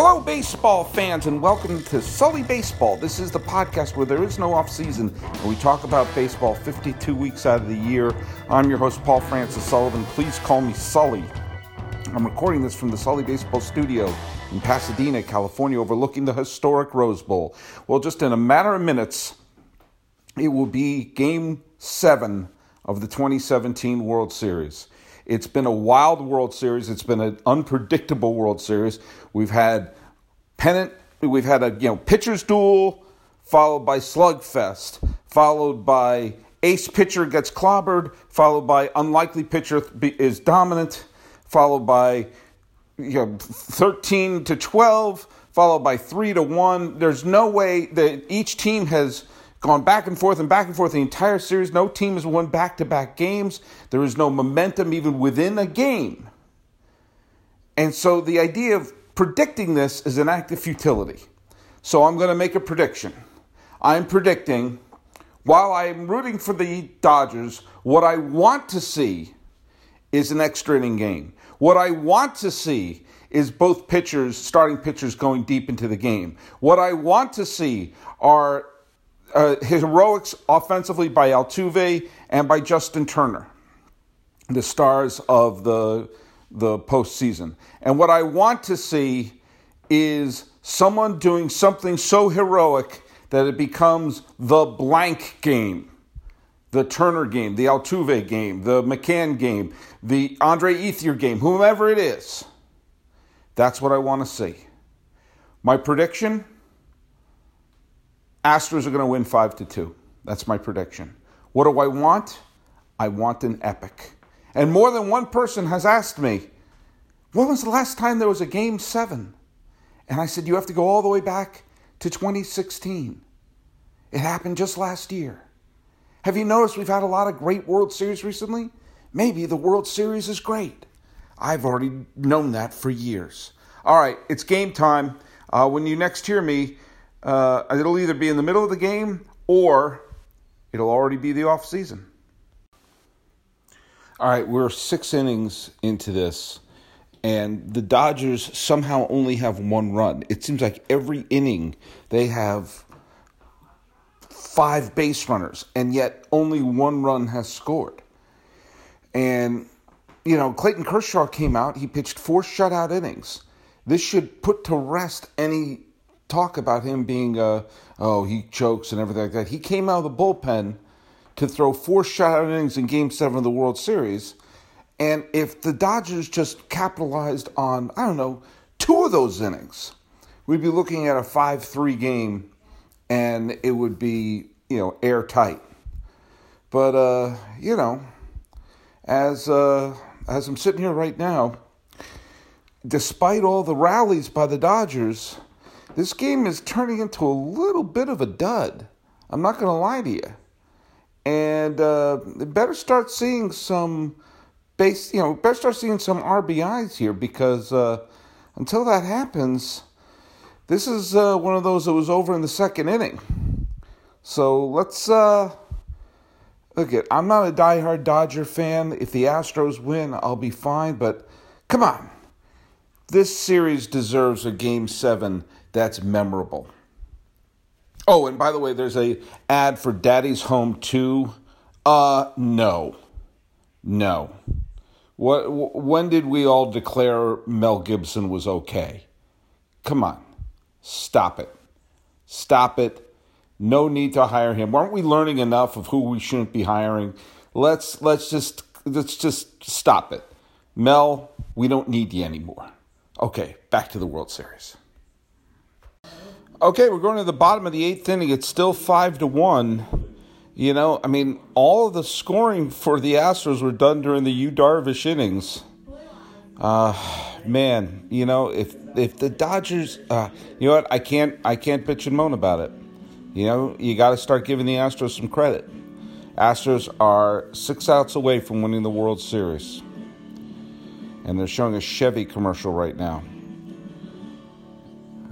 Hello, baseball fans, and welcome to Sully Baseball. This is the podcast where there is no off season, and we talk about baseball 52 weeks out of the year. I'm your host, Paul Francis Sullivan. Please call me Sully. I'm recording this from the Sully Baseball Studio in Pasadena, California, overlooking the historic Rose Bowl. Well, just in a matter of minutes, it will be Game Seven of the 2017 World Series. It's been a wild World Series. It's been an unpredictable World Series. We've had pennant. We've had a you know pitcher's duel, followed by slugfest, followed by ace pitcher gets clobbered, followed by unlikely pitcher is dominant, followed by you know 13 to 12, followed by 3 to 1. There's no way that each team has gone back and forth and back and forth the entire series. No team has won back to back games. There is no momentum even within a game. And so the idea of predicting this is an act of futility. So I'm going to make a prediction. I'm predicting, while I'm rooting for the Dodgers, what I want to see is an extra inning game. What I want to see is both pitchers, starting pitchers, going deep into the game. What I want to see are uh, heroics offensively by Altuve and by Justin Turner, the stars of the the postseason. And what I want to see is someone doing something so heroic that it becomes the blank game, the Turner game, the Altuve game, the McCann game, the Andre Ethier game, whomever it is. That's what I want to see. My prediction Astros are going to win 5 to 2. That's my prediction. What do I want? I want an epic. And more than one person has asked me, when was the last time there was a game 7? And I said, you have to go all the way back to 2016. It happened just last year. Have you noticed we've had a lot of great World Series recently? Maybe the World Series is great. I've already known that for years. All right, it's game time. Uh, when you next hear me, uh, it'll either be in the middle of the game or it'll already be the off season. All right, we're six innings into this, and the Dodgers somehow only have one run. It seems like every inning they have five base runners, and yet only one run has scored. And, you know, Clayton Kershaw came out, he pitched four shutout innings. This should put to rest any talk about him being, oh, he chokes and everything like that. He came out of the bullpen to throw four shutout innings in Game Seven of the World Series, and if the Dodgers just capitalized on, I don't know, two of those innings, we'd be looking at a five-three game, and it would be, you know, airtight. But uh, you know, as uh, as I'm sitting here right now, despite all the rallies by the Dodgers this game is turning into a little bit of a dud. I'm not going to lie to you. And uh, better start seeing some base, you know, better start seeing some RBIs here because uh, until that happens, this is uh, one of those that was over in the second inning. So let's uh, look at. I'm not a diehard Dodger fan. If the Astros win, I'll be fine. But come on, this series deserves a game seven that's memorable. Oh, and by the way, there's a ad for Daddy's Home 2. Uh, no. No. What, when did we all declare Mel Gibson was okay? Come on. Stop it. Stop it. No need to hire him. Weren't we learning enough of who we shouldn't be hiring? Let's let's just let's just stop it. Mel, we don't need you anymore. Okay, back to the World Series. Okay, we're going to the bottom of the eighth inning. It's still five to one. You know, I mean, all of the scoring for the Astros were done during the Yu Darvish innings. Uh, man, you know, if if the Dodgers, uh, you know what, I can't I can't bitch and moan about it. You know, you got to start giving the Astros some credit. Astros are six outs away from winning the World Series, and they're showing a Chevy commercial right now.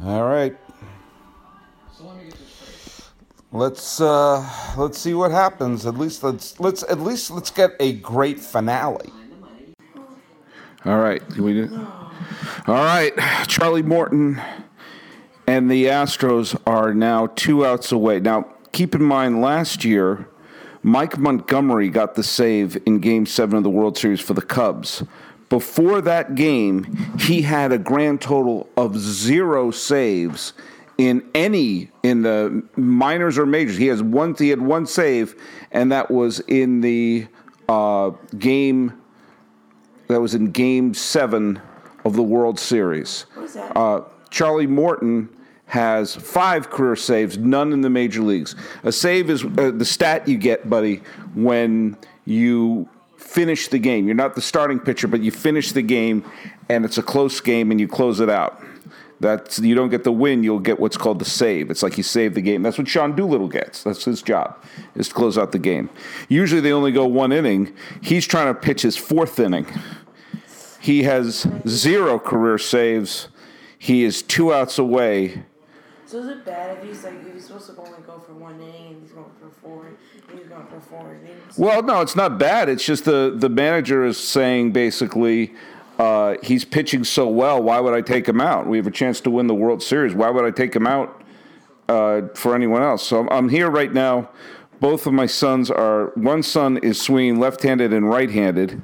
All right. Let's uh, let's see what happens. At least let's let's at least let's get a great finale. All right, we All right, Charlie Morton and the Astros are now two outs away. Now, keep in mind, last year, Mike Montgomery got the save in Game 7 of the World Series for the Cubs. Before that game, he had a grand total of zero saves in any in the minors or majors. He has one. He had one save, and that was in the uh, game. That was in Game Seven of the World Series. What was that? Uh, Charlie Morton has five career saves, none in the major leagues. A save is uh, the stat you get, buddy, when you finish the game. You're not the starting pitcher, but you finish the game, and it's a close game, and you close it out. That's you don't get the win. You'll get what's called the save. It's like you save the game. That's what Sean Doolittle gets. That's his job is to close out the game. Usually they only go one inning. He's trying to pitch his fourth inning. He has zero career saves. He is two outs away. So is it bad if he's like if he's supposed to only go for one inning and he's going for four and he's going for four innings? Well, no, it's not bad. It's just the the manager is saying basically. Uh, he's pitching so well. Why would I take him out? We have a chance to win the World Series. Why would I take him out uh, for anyone else? So I'm, I'm here right now. Both of my sons are. One son is swinging left-handed and right-handed.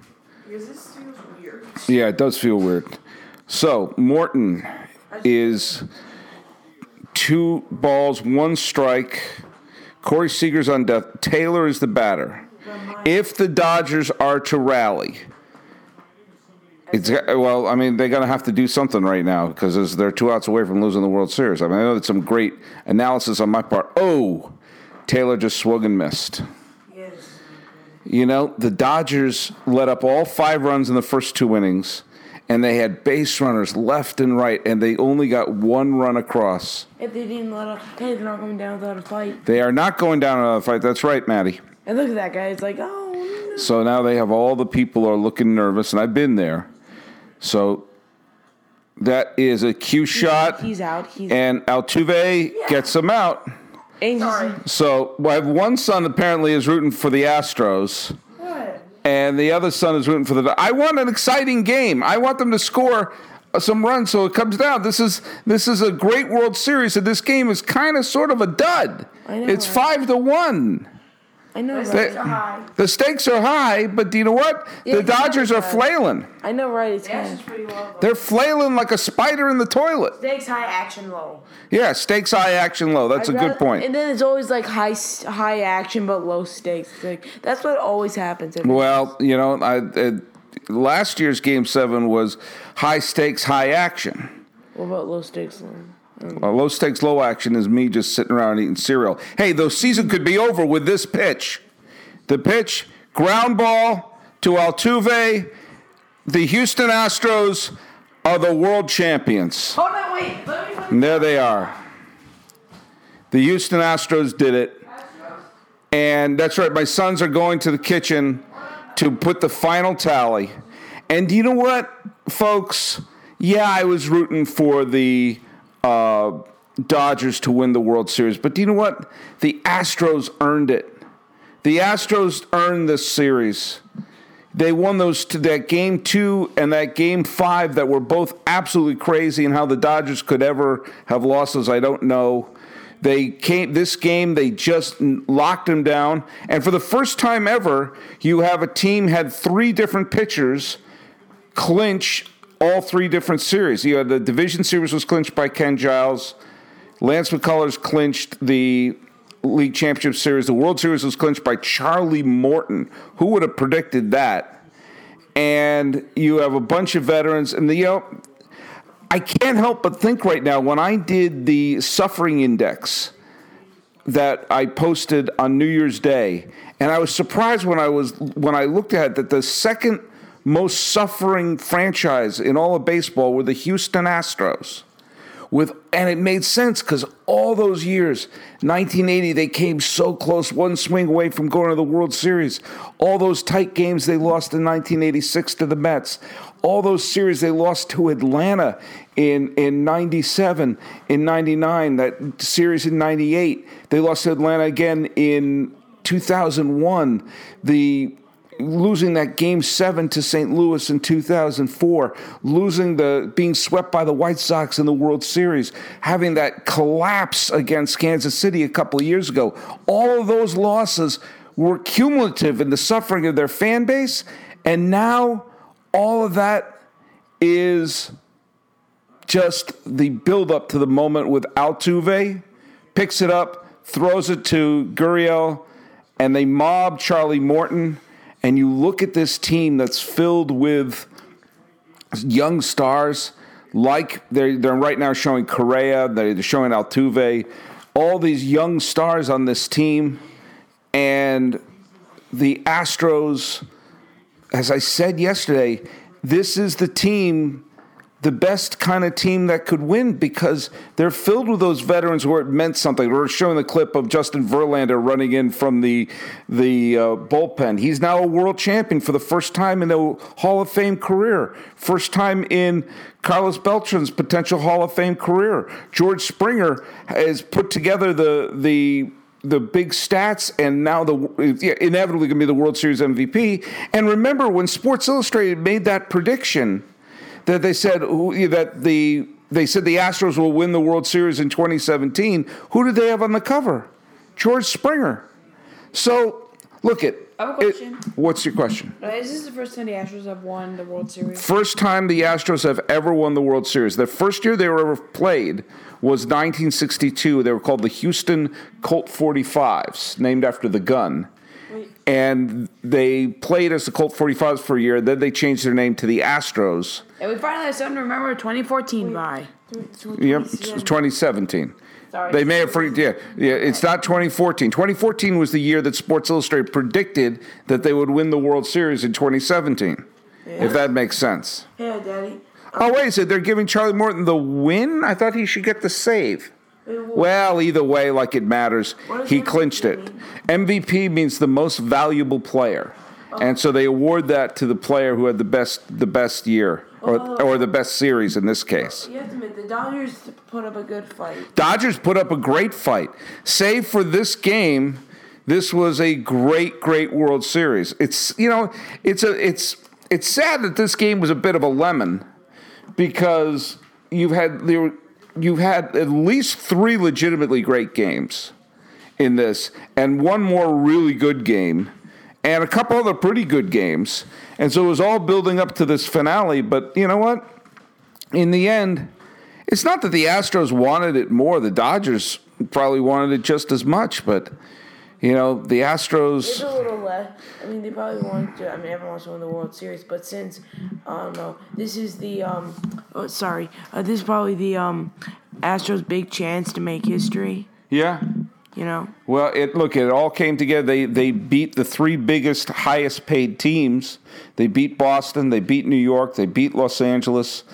Because this feels weird. Yeah, it does feel weird. So Morton is two balls, one strike. Corey Seager's on death. Taylor is the batter. If the Dodgers are to rally, it's well. I mean, they're going to have to do something right now because they're two outs away from losing the World Series. I mean, I know that's some great analysis on my part. Oh, Taylor just swung and missed. Yes. You know, the Dodgers let up all five runs in the first two innings, and they had base runners left and right, and they only got one run across. If they didn't let up, okay, they're not going down without a fight. They are not going down without a fight. That's right, Maddie. And look at that guy. It's like, oh, no. So now they have all the people are looking nervous, and I've been there. So that is a cue shot, He's out. He's and Altuve gets him out. Sorry. So well, I have one son apparently is rooting for the Astros. What? and the other son is rooting for the. I want an exciting game. I want them to score uh, some runs so it comes down. This is this is a great World Series, and this game is kind of sort of a dud. I know, it's right? five to one. I know, They- right? high. the stakes are high, but do you know what? Yeah, the Dodgers are flailing. I know, right? It's Yes, kind of. pretty well. They're flailing like a spider in the toilet. Stakes high, action low. Yeah, stakes high, action low. That's a I'd good rather- point. And then it's always like high, high action but low stakes. It's like that's what always happens. every- Well, you know, I, uh, last year's Game Seven was high stakes, high action. What about low stakes? Then? Low stakes, low action is me just sitting around eating cereal. Hey, the season could be over with this pitch. The pitch, ground ball to Altuve. The Houston Astros are the world champions. Hold on, wait. Me And there they are. The Houston Astros did it. And that's right, my sons are going to the kitchen to put the final tally. And do you know what, folks? Yeah, I was rooting for the uh, Dodgers to win the World Series. But do you know what? The Astros earned it. The Astros earned this series. They won those to that game two and that game five that were both absolutely crazy, and how the Dodgers could ever have lost those, I don't know. They came this game, they just locked them down, and for the first time ever, you have a team had three different pitchers clinch all three different series. You had the division series was clinched by Ken Giles. Lance McCullers clinched the league championship series. The World Series was clinched by Charlie Morton. Who would have predicted that? And you have a bunch of veterans, and the you know, I can't help but think right now when I did the suffering index that I posted on New Year's Day, and I was surprised when I was when I looked at it that the second most suffering franchise in all of baseball were the Houston Astros. With and it made sense because all those years, 1980, they came so close, one swing away from going to the World Series. All those tight games they lost in 1986 to the Mets. All those series they lost to Atlanta in in 97, in 99, that series in 98. They lost to Atlanta again in 2001. The losing that game seven to St. Louis in 2004, losing the being swept by the White Sox in the World Series, having that collapse against Kansas City a couple years ago. All of those losses were cumulative in the suffering of their fan base, and now all of that is just the buildup to the moment with Altuve picks it up, throws it to Gurriel, and they mob Charlie Morton. And you look at this team that's filled with young stars, like they're, they're right now showing Correa, they're showing Altuve, all these young stars on this team. And the Astros, as I said yesterday, this is the team the best kind of team that could win because they're filled with those veterans where it meant something. We're showing the clip of Justin Verlander running in from the the uh, bullpen. He's now a world champion for the first time in a Hall of Fame career. First time in Carlos Beltran's potential Hall of Fame career. George Springer has put together the the the big stats and now the yeah, inevitably going to be the World Series MVP. And remember when Sports Illustrated made that prediction that they said that the they said the Astros will win the World Series in 2017. Who did they have on the cover? George Springer. So look at. I have a question. It, what's your question? Uh, Is this the first time the Astros have won the World Series? First time the Astros have ever won the World Series. The first year they were ever played was 1962. They were called the Houston Colt 45s, named after the gun. Wait, And they played as the Colt 45s for a year. Then they changed their name to the Astros. And we finally have something to remember 2014 by. Yep, 2017. Sorry. They may have, freaked. yeah, yeah, it's not 2014. 2014 was the year that Sports Illustrated predicted that they would win the World Series in 2017, if that makes sense. Hey, Daddy. Oh, wait a second, they're giving Charlie Morton the win? I thought he should get the save. Well, either way, like it matters, he MVP clinched it. MVP means the most valuable player. And so they award that to the player who had the best the best year or, oh. or the best series in this case. You have to admit, the Dodgers put up a good fight. Dodgers put up a great fight. Save for this game, this was a great, great World Series. It's you know, it's a it's it's sad that this game was a bit of a lemon because you've had there you've had at least three legitimately great games in this, and one more really good game, and a couple other pretty good games. And so it was all building up to this finale. But you know what? In the end, it's not that the Astros wanted it more. The Dodgers probably wanted it just as much. But you know, the Astros. a little less. I mean, they probably wanted to. I mean, everyone wants to win the World Series, but since I don't know, this is the um. Oh, sorry. Uh, this is probably the um, Astros' big chance to make history. Yeah. You know. Well, it look, it all came together. They they beat the three biggest, highest paid teams. They beat Boston. They beat New York. They beat Los Angeles.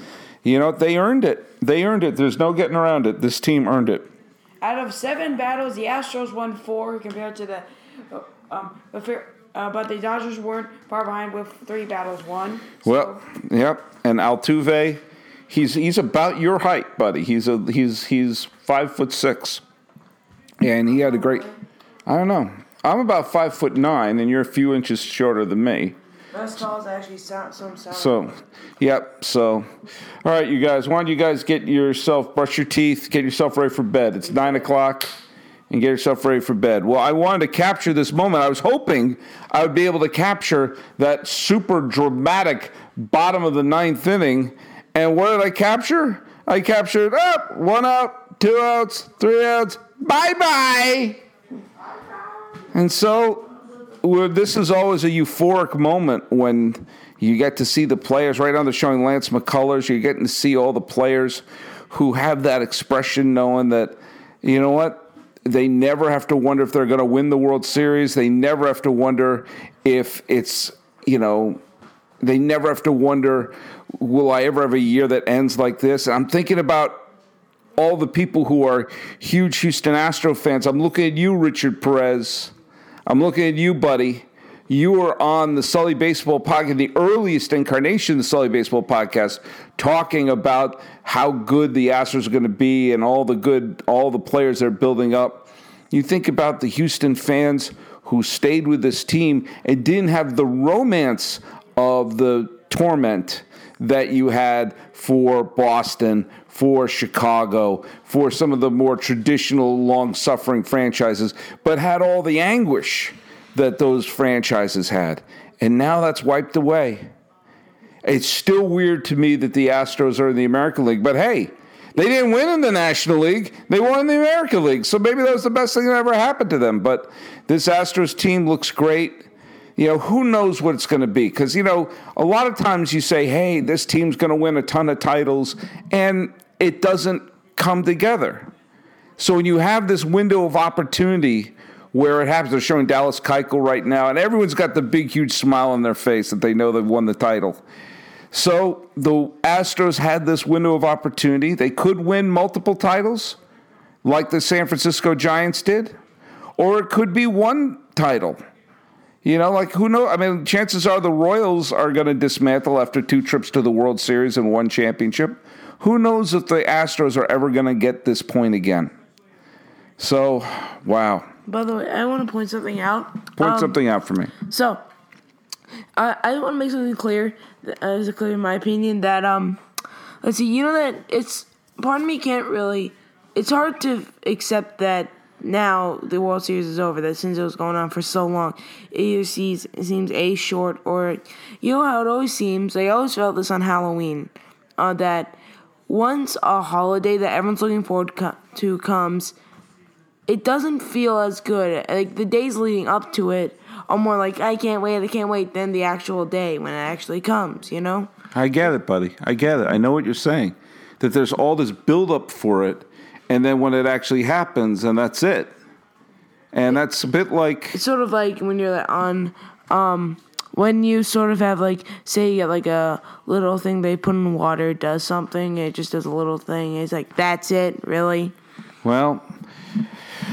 You know, they earned it. They earned it. There's no getting around it. This team earned it. Out of seven battles, the Astros won four compared to the. uh, Um, but, fair, uh, but the Dodgers weren't far behind with three battles won. So- Well, yep. And Altuve, he's he's about your height, buddy. He's a he's he's five foot six, and he had a great. I don't know. I'm about five foot nine, and you're a few inches shorter than me. Calls actually sound some sound. So, yep. So, all right, you guys. Why don't you guys get yourself brush your teeth, get yourself ready for bed? It's nine o'clock, and get yourself ready for bed. Well, I wanted to capture this moment. I was hoping I would be able to capture that super dramatic bottom of the ninth inning. And what did I capture? I captured up, one out, two outs, three outs. Bye bye. And so this is always a euphoric moment when you get to see the players. Right now, they're showing Lance McCullers. You're getting to see all the players who have that expression, knowing that, you know what? They never have to wonder if they're going to win the World Series. They never have to wonder if it's, you know, they never have to wonder, will I ever have a year that ends like this? And I'm thinking about all the people who are huge Houston Astro fans. I'm looking at you, Richard Perez. I'm looking at you, buddy. You were on the Sully Baseball podcast, the earliest incarnation of the Sully Baseball podcast, talking about how good the Astros are going to be and all the good, all the players they're building up. You think about the Houston fans who stayed with this team and didn't have the romance of the torment that you had for Boston, for Chicago, for some of the more traditional, long suffering franchises, but had all the anguish that those franchises had. And now that's wiped away. It's still weird to me that the Astros are in the American League, but hey, they didn't win in the National League. They won in the American League. So maybe that was the best thing that ever happened to them. But this Astros team looks great. You know, who knows what it's going to be? Because, you know, a lot of times you say, hey, this team's going to win a ton of titles, and it doesn't come together. So when you have this window of opportunity where it happens, they're showing Dallas Keuchel right now, and everyone's got the big, huge smile on their face that they know they've won the title. So the Astros had this window of opportunity. They could win multiple titles, like the San Francisco Giants did, or it could be one title. You know, like who knows? I mean, chances are the Royals are going to dismantle after two trips to the World Series and one championship. Who knows if the Astros are ever going to get this point again? So, wow. By the way, I want to point something out. Point Um, something out for me. So, I I want to make something clear. Uh, is clear in my opinion that um, let's see. You know that it's part of me can't really. It's hard to accept that now the World Series is over. That since it was going on for so long, it either seems it seems a short or you know how it always seems. I always felt this on Halloween. Uh, that once a holiday that everyone's looking forward to comes, it doesn't feel as good. Like the days leading up to it are more like I can't wait, I can't wait than the actual day when it actually comes. You know? I get it, buddy. I get it. I know what you're saying. That there's all this buildup for it, and then when it actually happens, and that's it. And that's a bit like It's sort of like when you're on, um, when you sort of have like say you get like a little thing they put in water does something. It just does a little thing. It's like that's it, really. Well,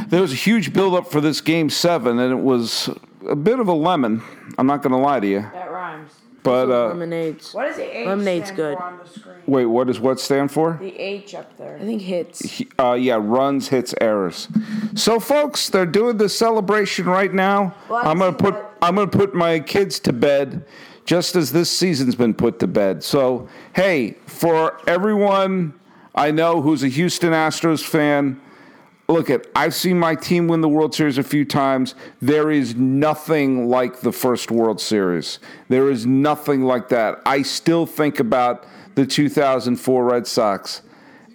there was a huge build up for this game seven, and it was a bit of a lemon. I'm not going to lie to you. That rhymes. But uh, Lemonades. What does the H Lemonade's stand good. for on the screen? wait, what does what stand for? The H up there. I think hits. Uh, yeah, runs, hits, errors. So, folks, they're doing the celebration right now. Well, I I'm gonna see put that- I'm gonna put my kids to bed, just as this season's been put to bed. So, hey, for everyone I know who's a Houston Astros fan, look at I've seen my team win the World Series a few times. There is nothing like the first World Series. There is nothing like that. I still think about the 2004 Red Sox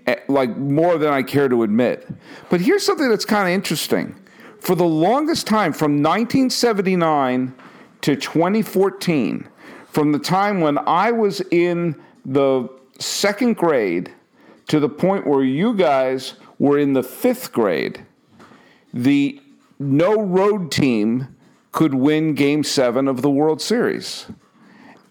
eh, like more than I care to admit. But here's something that's kind of interesting. For the longest time from 1979 to 2014, from the time when I was in the second grade to the point where you guys were in the fifth grade, the no road team could win game seven of the World Series.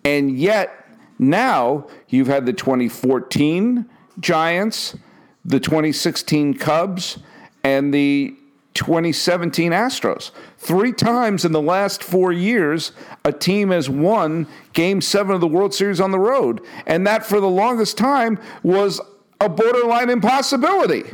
And yet, now you've had the 2014 Giants, the 2016 Cubs, and the 2017 Astros. Three times in the last four years, a team has won game seven of the World Series on the road. And that, for the longest time, was a borderline impossibility.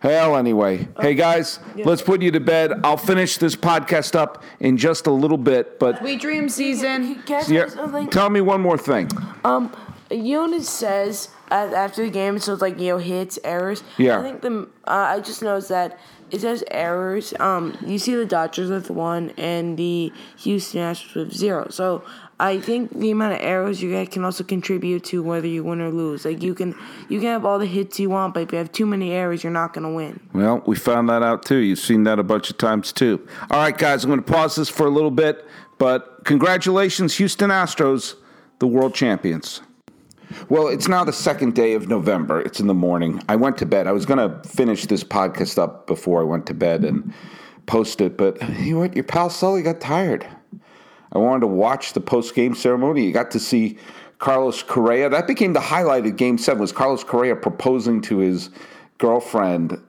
Hell, anyway. Hey, guys, let's put you to bed. I'll finish this podcast up in just a little bit, but We dream season. Can I say yeah, tell me one more thing. Um, you know what it says uh, after the game? So it's like you know hits, errors. Yeah. I think the uh, I just noticed that it says errors. Um, you see the Dodgers with one and the Houston Astros with zero. So I think the amount of arrows you get can also contribute to whether you win or lose. Like you can you can have all the hits you want, but if you have too many errors, you're not gonna win. Well, we found that out too. You've seen that a bunch of times too. All right, guys, I'm going to pause this for a little bit, but congratulations, Houston Astros, the world champions. Well, it's now the second day of November. It's in the morning. I went to bed. I was going to finish this podcast up before I went to bed and post it, but you know what? Your pal Sully got tired. I wanted to watch the post game ceremony. You got to see Carlos Correa. That became the highlight of Game Seven. Was Carlos Correa proposing to his girlfriend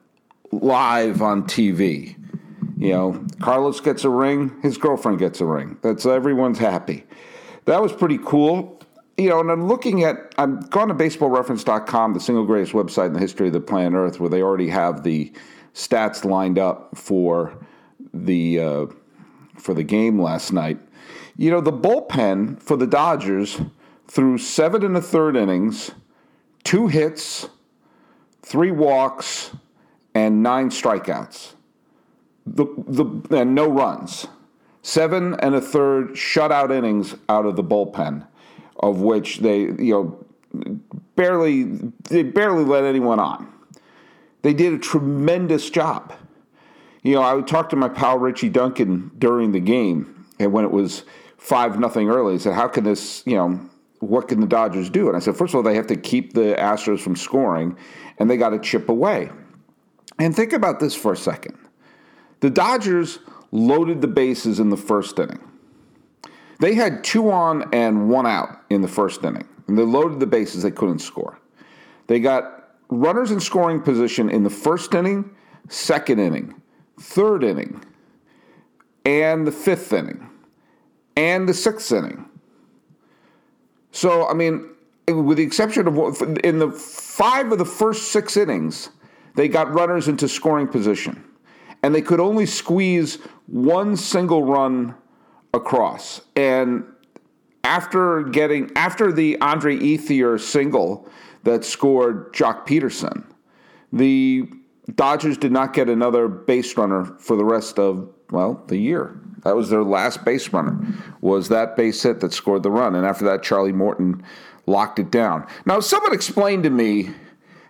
live on TV? You know, Carlos gets a ring, his girlfriend gets a ring. That's everyone's happy. That was pretty cool. You know, and I'm looking at, I'm gone to baseballreference.com, the single greatest website in the history of the planet Earth, where they already have the stats lined up for the uh, for the game last night. You know, the bullpen for the Dodgers threw seven and a third innings, two hits, three walks, and nine strikeouts. The, the, and no runs. Seven and a third shutout innings out of the bullpen, of which they, you know, barely they barely let anyone on. They did a tremendous job. You know, I would talk to my pal Richie Duncan during the game, and when it was five nothing early, he said, "How can this? You know, what can the Dodgers do?" And I said, first of all, they have to keep the Astros from scoring, and they got to chip away." And think about this for a second: the Dodgers loaded the bases in the first inning. They had two on and one out in the first inning, and they loaded the bases. They couldn't score. They got runners in scoring position in the first inning, second inning, third inning, and the fifth inning, and the sixth inning. So, I mean, with the exception of in the five of the first six innings, they got runners into scoring position, and they could only squeeze one single run across. And after getting after the Andre Ethier single that scored Joc Pederson, the Dodgers did not get another base runner for the rest of well the year. That was their last base runner. Was that base hit that scored the run, and after that, Charlie Morton locked it down. Now, someone explained to me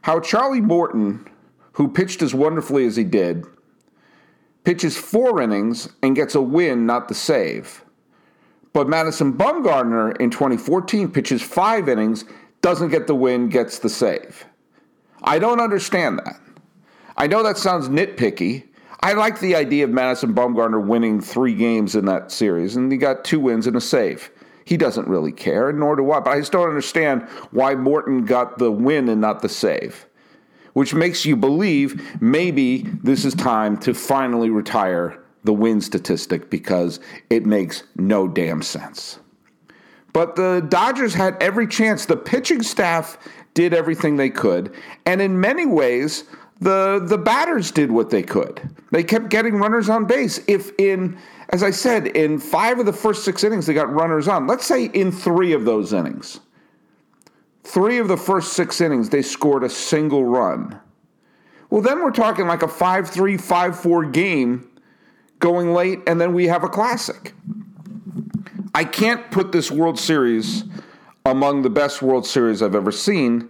how Charlie Morton, who pitched as wonderfully as he did, pitches four innings and gets a win, not the save. But Madison Bumgarner in 2014 pitches five innings, doesn't get the win, gets the save. I don't understand that. I know that sounds nitpicky. I like the idea of Madison Bumgarner winning three games in that series, and he got two wins and a save. He doesn't really care, nor do I. But I just don't understand why Morton got the win and not the save, which makes you believe maybe this is time to finally retire the win statistic because it makes no damn sense. But the Dodgers had every chance. The pitching staff did everything they could. And in many ways, the the batters did what they could. They kept getting runners on base. If in as I said, in five of the first six innings they got runners on. Let's say in three of those innings, three of the first six innings they scored a single run. Well, then we're talking like a 5 3, 5 4 game going late, and then we have a classic. I can't put this World Series among the best World Series I've ever seen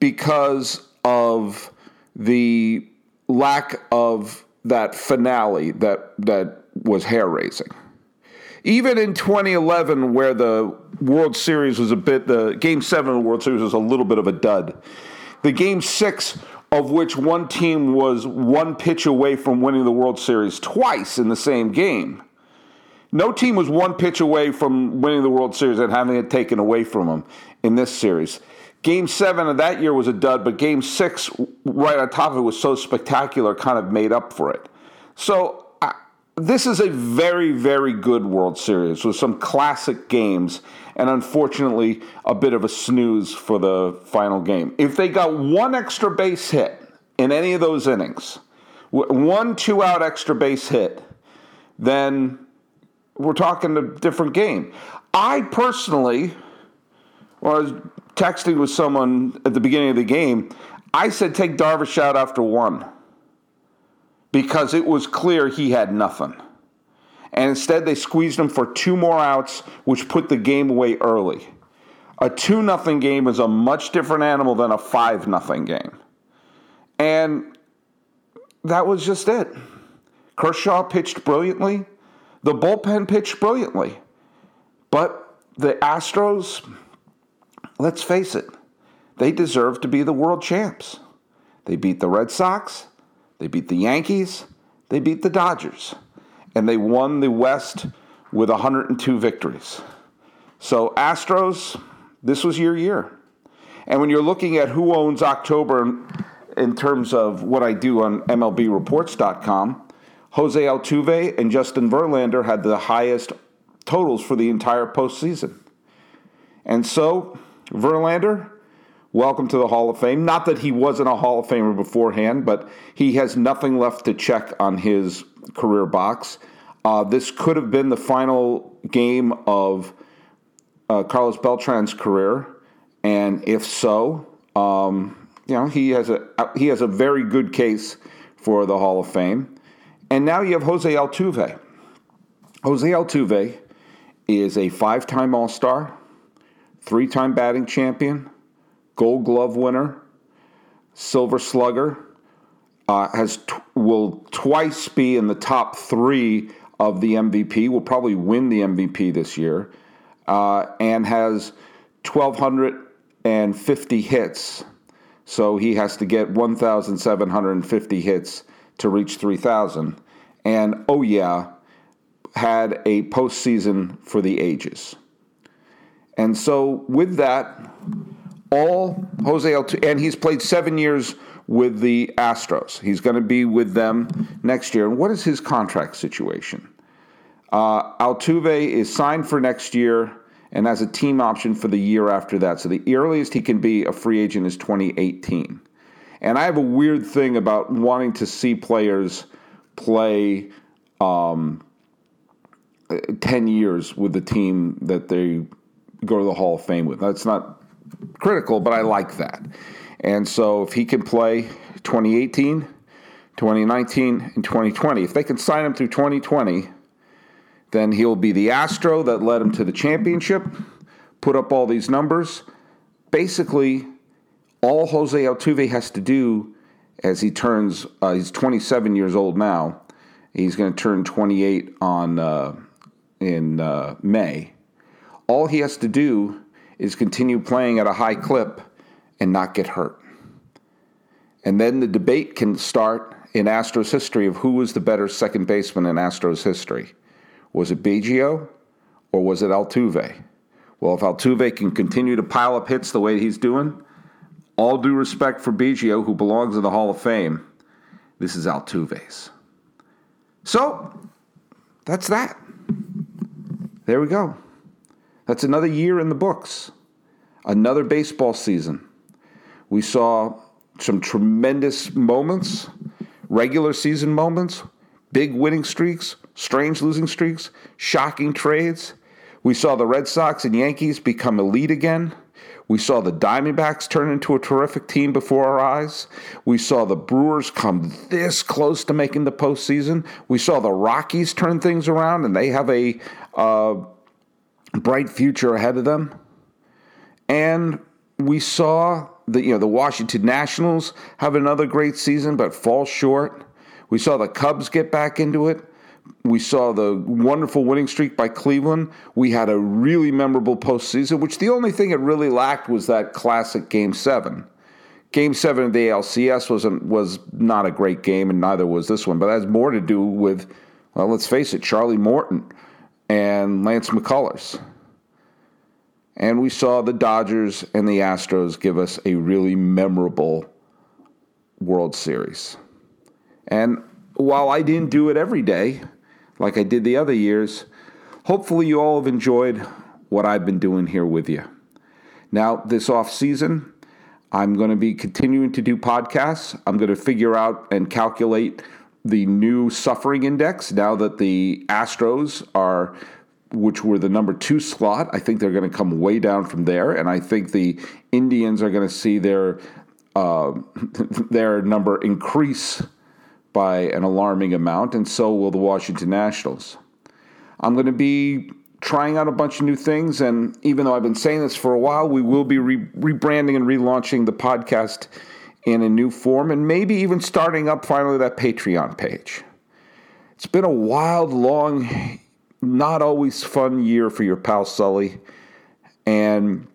because of the lack of that finale that that was hair raising. Even in 2011, where the World Series was a bit, the Game Seven of the World Series was a little bit of a dud. The Game Six, of which one team was one pitch away from winning the World Series twice in the same game. No team was one pitch away from winning the World Series and having it taken away from them in this series. Game seven of that year was a dud, but game six, right on top of it, was so spectacular, kind of made up for it. So, this is a very, very good World Series with some classic games, and unfortunately, a bit of a snooze for the final game. If they got one extra base hit in any of those innings, one two out extra base hit, then we're talking a different game. I personally was texting with someone at the beginning of the game. I said take Darvish out after one because it was clear he had nothing. And instead, they squeezed him for two more outs, which put the game away early. A 2 nothing game is a much different animal than a 5 nothing game. And that was just it. Kershaw pitched brilliantly. The bullpen pitched brilliantly. But the Astros, let's face it, they deserve to be the world champs. They beat the Red Sox, they beat the Yankees, they beat the Dodgers, and they won the West with 102 victories. So, Astros, this was your year. And when you're looking at who owns October in terms of what I do on MLBReports.com, Jose Altuve and Justin Verlander had the highest totals for the entire postseason. And so, Verlander, welcome to the Hall of Fame. Not that he wasn't a Hall of Famer beforehand, but he has nothing left to check on his career box. Uh, this could have been the final game of uh, Carlos Beltran's career, and if so, um, you know he has a he has a very good case for the Hall of Fame. And now you have Jose Altuve. Jose Altuve is a five-time All-Star, three-time batting champion, Gold Glove winner, Silver Slugger. Uh, has t- will twice be in the top three of the MVP. Will probably win the MVP this year, uh, and has 1,250 hits. So he has to get 1,750 hits to reach 3,000. And oh, yeah, had a postseason for the ages. And so with that, all Jose Altuve, and he's played seven years with the Astros. He's going to be with them next year. And what is his contract situation? Uh, Altuve is signed for next year and has a team option for the year after that. So the earliest he can be a free agent is 2018. And I have a weird thing about wanting to see players play um, 10 years with the team that they go to the Hall of Fame with. That's not critical, but I like that. And so if he can play 2018, 2019, and 2020, if they can sign him through 2020, then he'll be the Astro that led him to the championship, put up all these numbers. Basically, all Jose Altuve has to do as he turns, uh, he's 27 years old now. He's going to turn 28 on uh, in uh, May. All he has to do is continue playing at a high clip and not get hurt. And then the debate can start in Astros history of who was the better second baseman in Astros history. Was it Biggio or was it Altuve? Well, if Altuve can continue to pile up hits the way he's doing, all due respect for Biggio, who belongs in the Hall of Fame, this is Altuve's. So, that's that. There we go. That's another year in the books, another baseball season. We saw some tremendous moments, regular season moments, big winning streaks, strange losing streaks, shocking trades. We saw the Red Sox and Yankees become elite again. We saw the Diamondbacks turn into a terrific team before our eyes. We saw the Brewers come this close to making the postseason. We saw the Rockies turn things around, and they have a uh, bright future ahead of them. And we saw the you know the Washington Nationals have another great season, but fall short. We saw the Cubs get back into it. We saw the wonderful winning streak by Cleveland. We had a really memorable postseason, which the only thing it really lacked was that classic Game Seven. Game Seven of the ALCS wasn't was not a great game, and neither was this one. But that has more to do with, well, let's face it, Charlie Morton and Lance McCullers. And we saw the Dodgers and the Astros give us a really memorable World Series. And while I didn't do it every day, like I did the other years, hopefully you all have enjoyed what I've been doing here with you. Now, this off season, I'm going to be continuing to do podcasts. I'm going to figure out and calculate the new suffering index now that the Astros are which were the number two slot. I think they're going to come way down from there, and I think the Indians are going to see their uh, their number increase by an alarming amount, and so will the Washington Nationals. I'm going to be trying out a bunch of new things, and even though I've been saying this for a while, we will be re- rebranding and relaunching the podcast in a new form, and maybe even starting up finally that Patreon page. It's been a wild, long, not always fun year for your pal Sully, and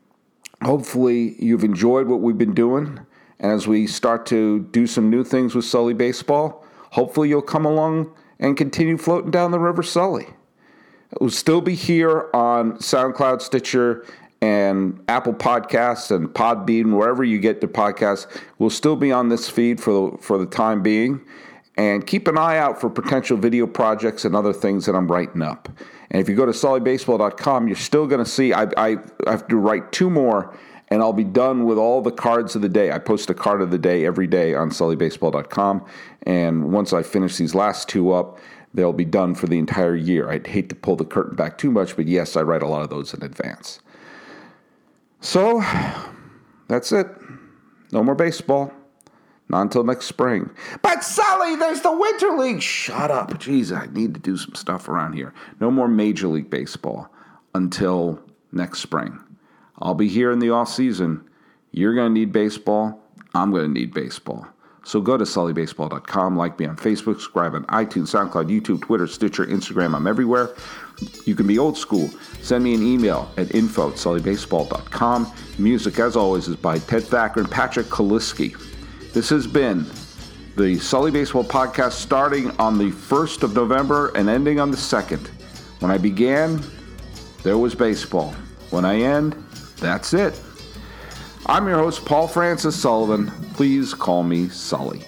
hopefully you've enjoyed what we've been doing. And as we start to do some new things with Sully Baseball, hopefully you'll come along and continue floating down the River Sully. It will still be here on SoundCloud, Stitcher, and Apple Podcasts and Podbean, wherever you get the podcasts. We'll still be on this feed for the, for the time being. And keep an eye out for potential video projects and other things that I'm writing up. And if you go to sullybaseball.com, you're still going to see I, I have to write two more and I'll be done with all the cards of the day. I post a card of the day every day on sullybaseball.com. And once I finish these last two up, they'll be done for the entire year. I'd hate to pull the curtain back too much, but yes, I write a lot of those in advance. So that's it. No more baseball. Not until next spring. But Sully, there's the Winter League. Shut up. Jeez, I need to do some stuff around here. No more Major League Baseball until next spring. I'll be here in the off season. You're going to need baseball. I'm going to need baseball. So go to sullybaseball.com, like me on Facebook, subscribe on iTunes, SoundCloud, YouTube, Twitter, Stitcher, Instagram. I'm everywhere. You can be old school. Send me an email at info at sullybaseball.com. Music, as always, is by Ted Thacker and Patrick Kaliski. This has been the Sully Baseball podcast starting on the 1st of November and ending on the 2nd. When I began, there was baseball. When I end, that's it. I'm your host, Paul Francis Sullivan. Please call me Sully.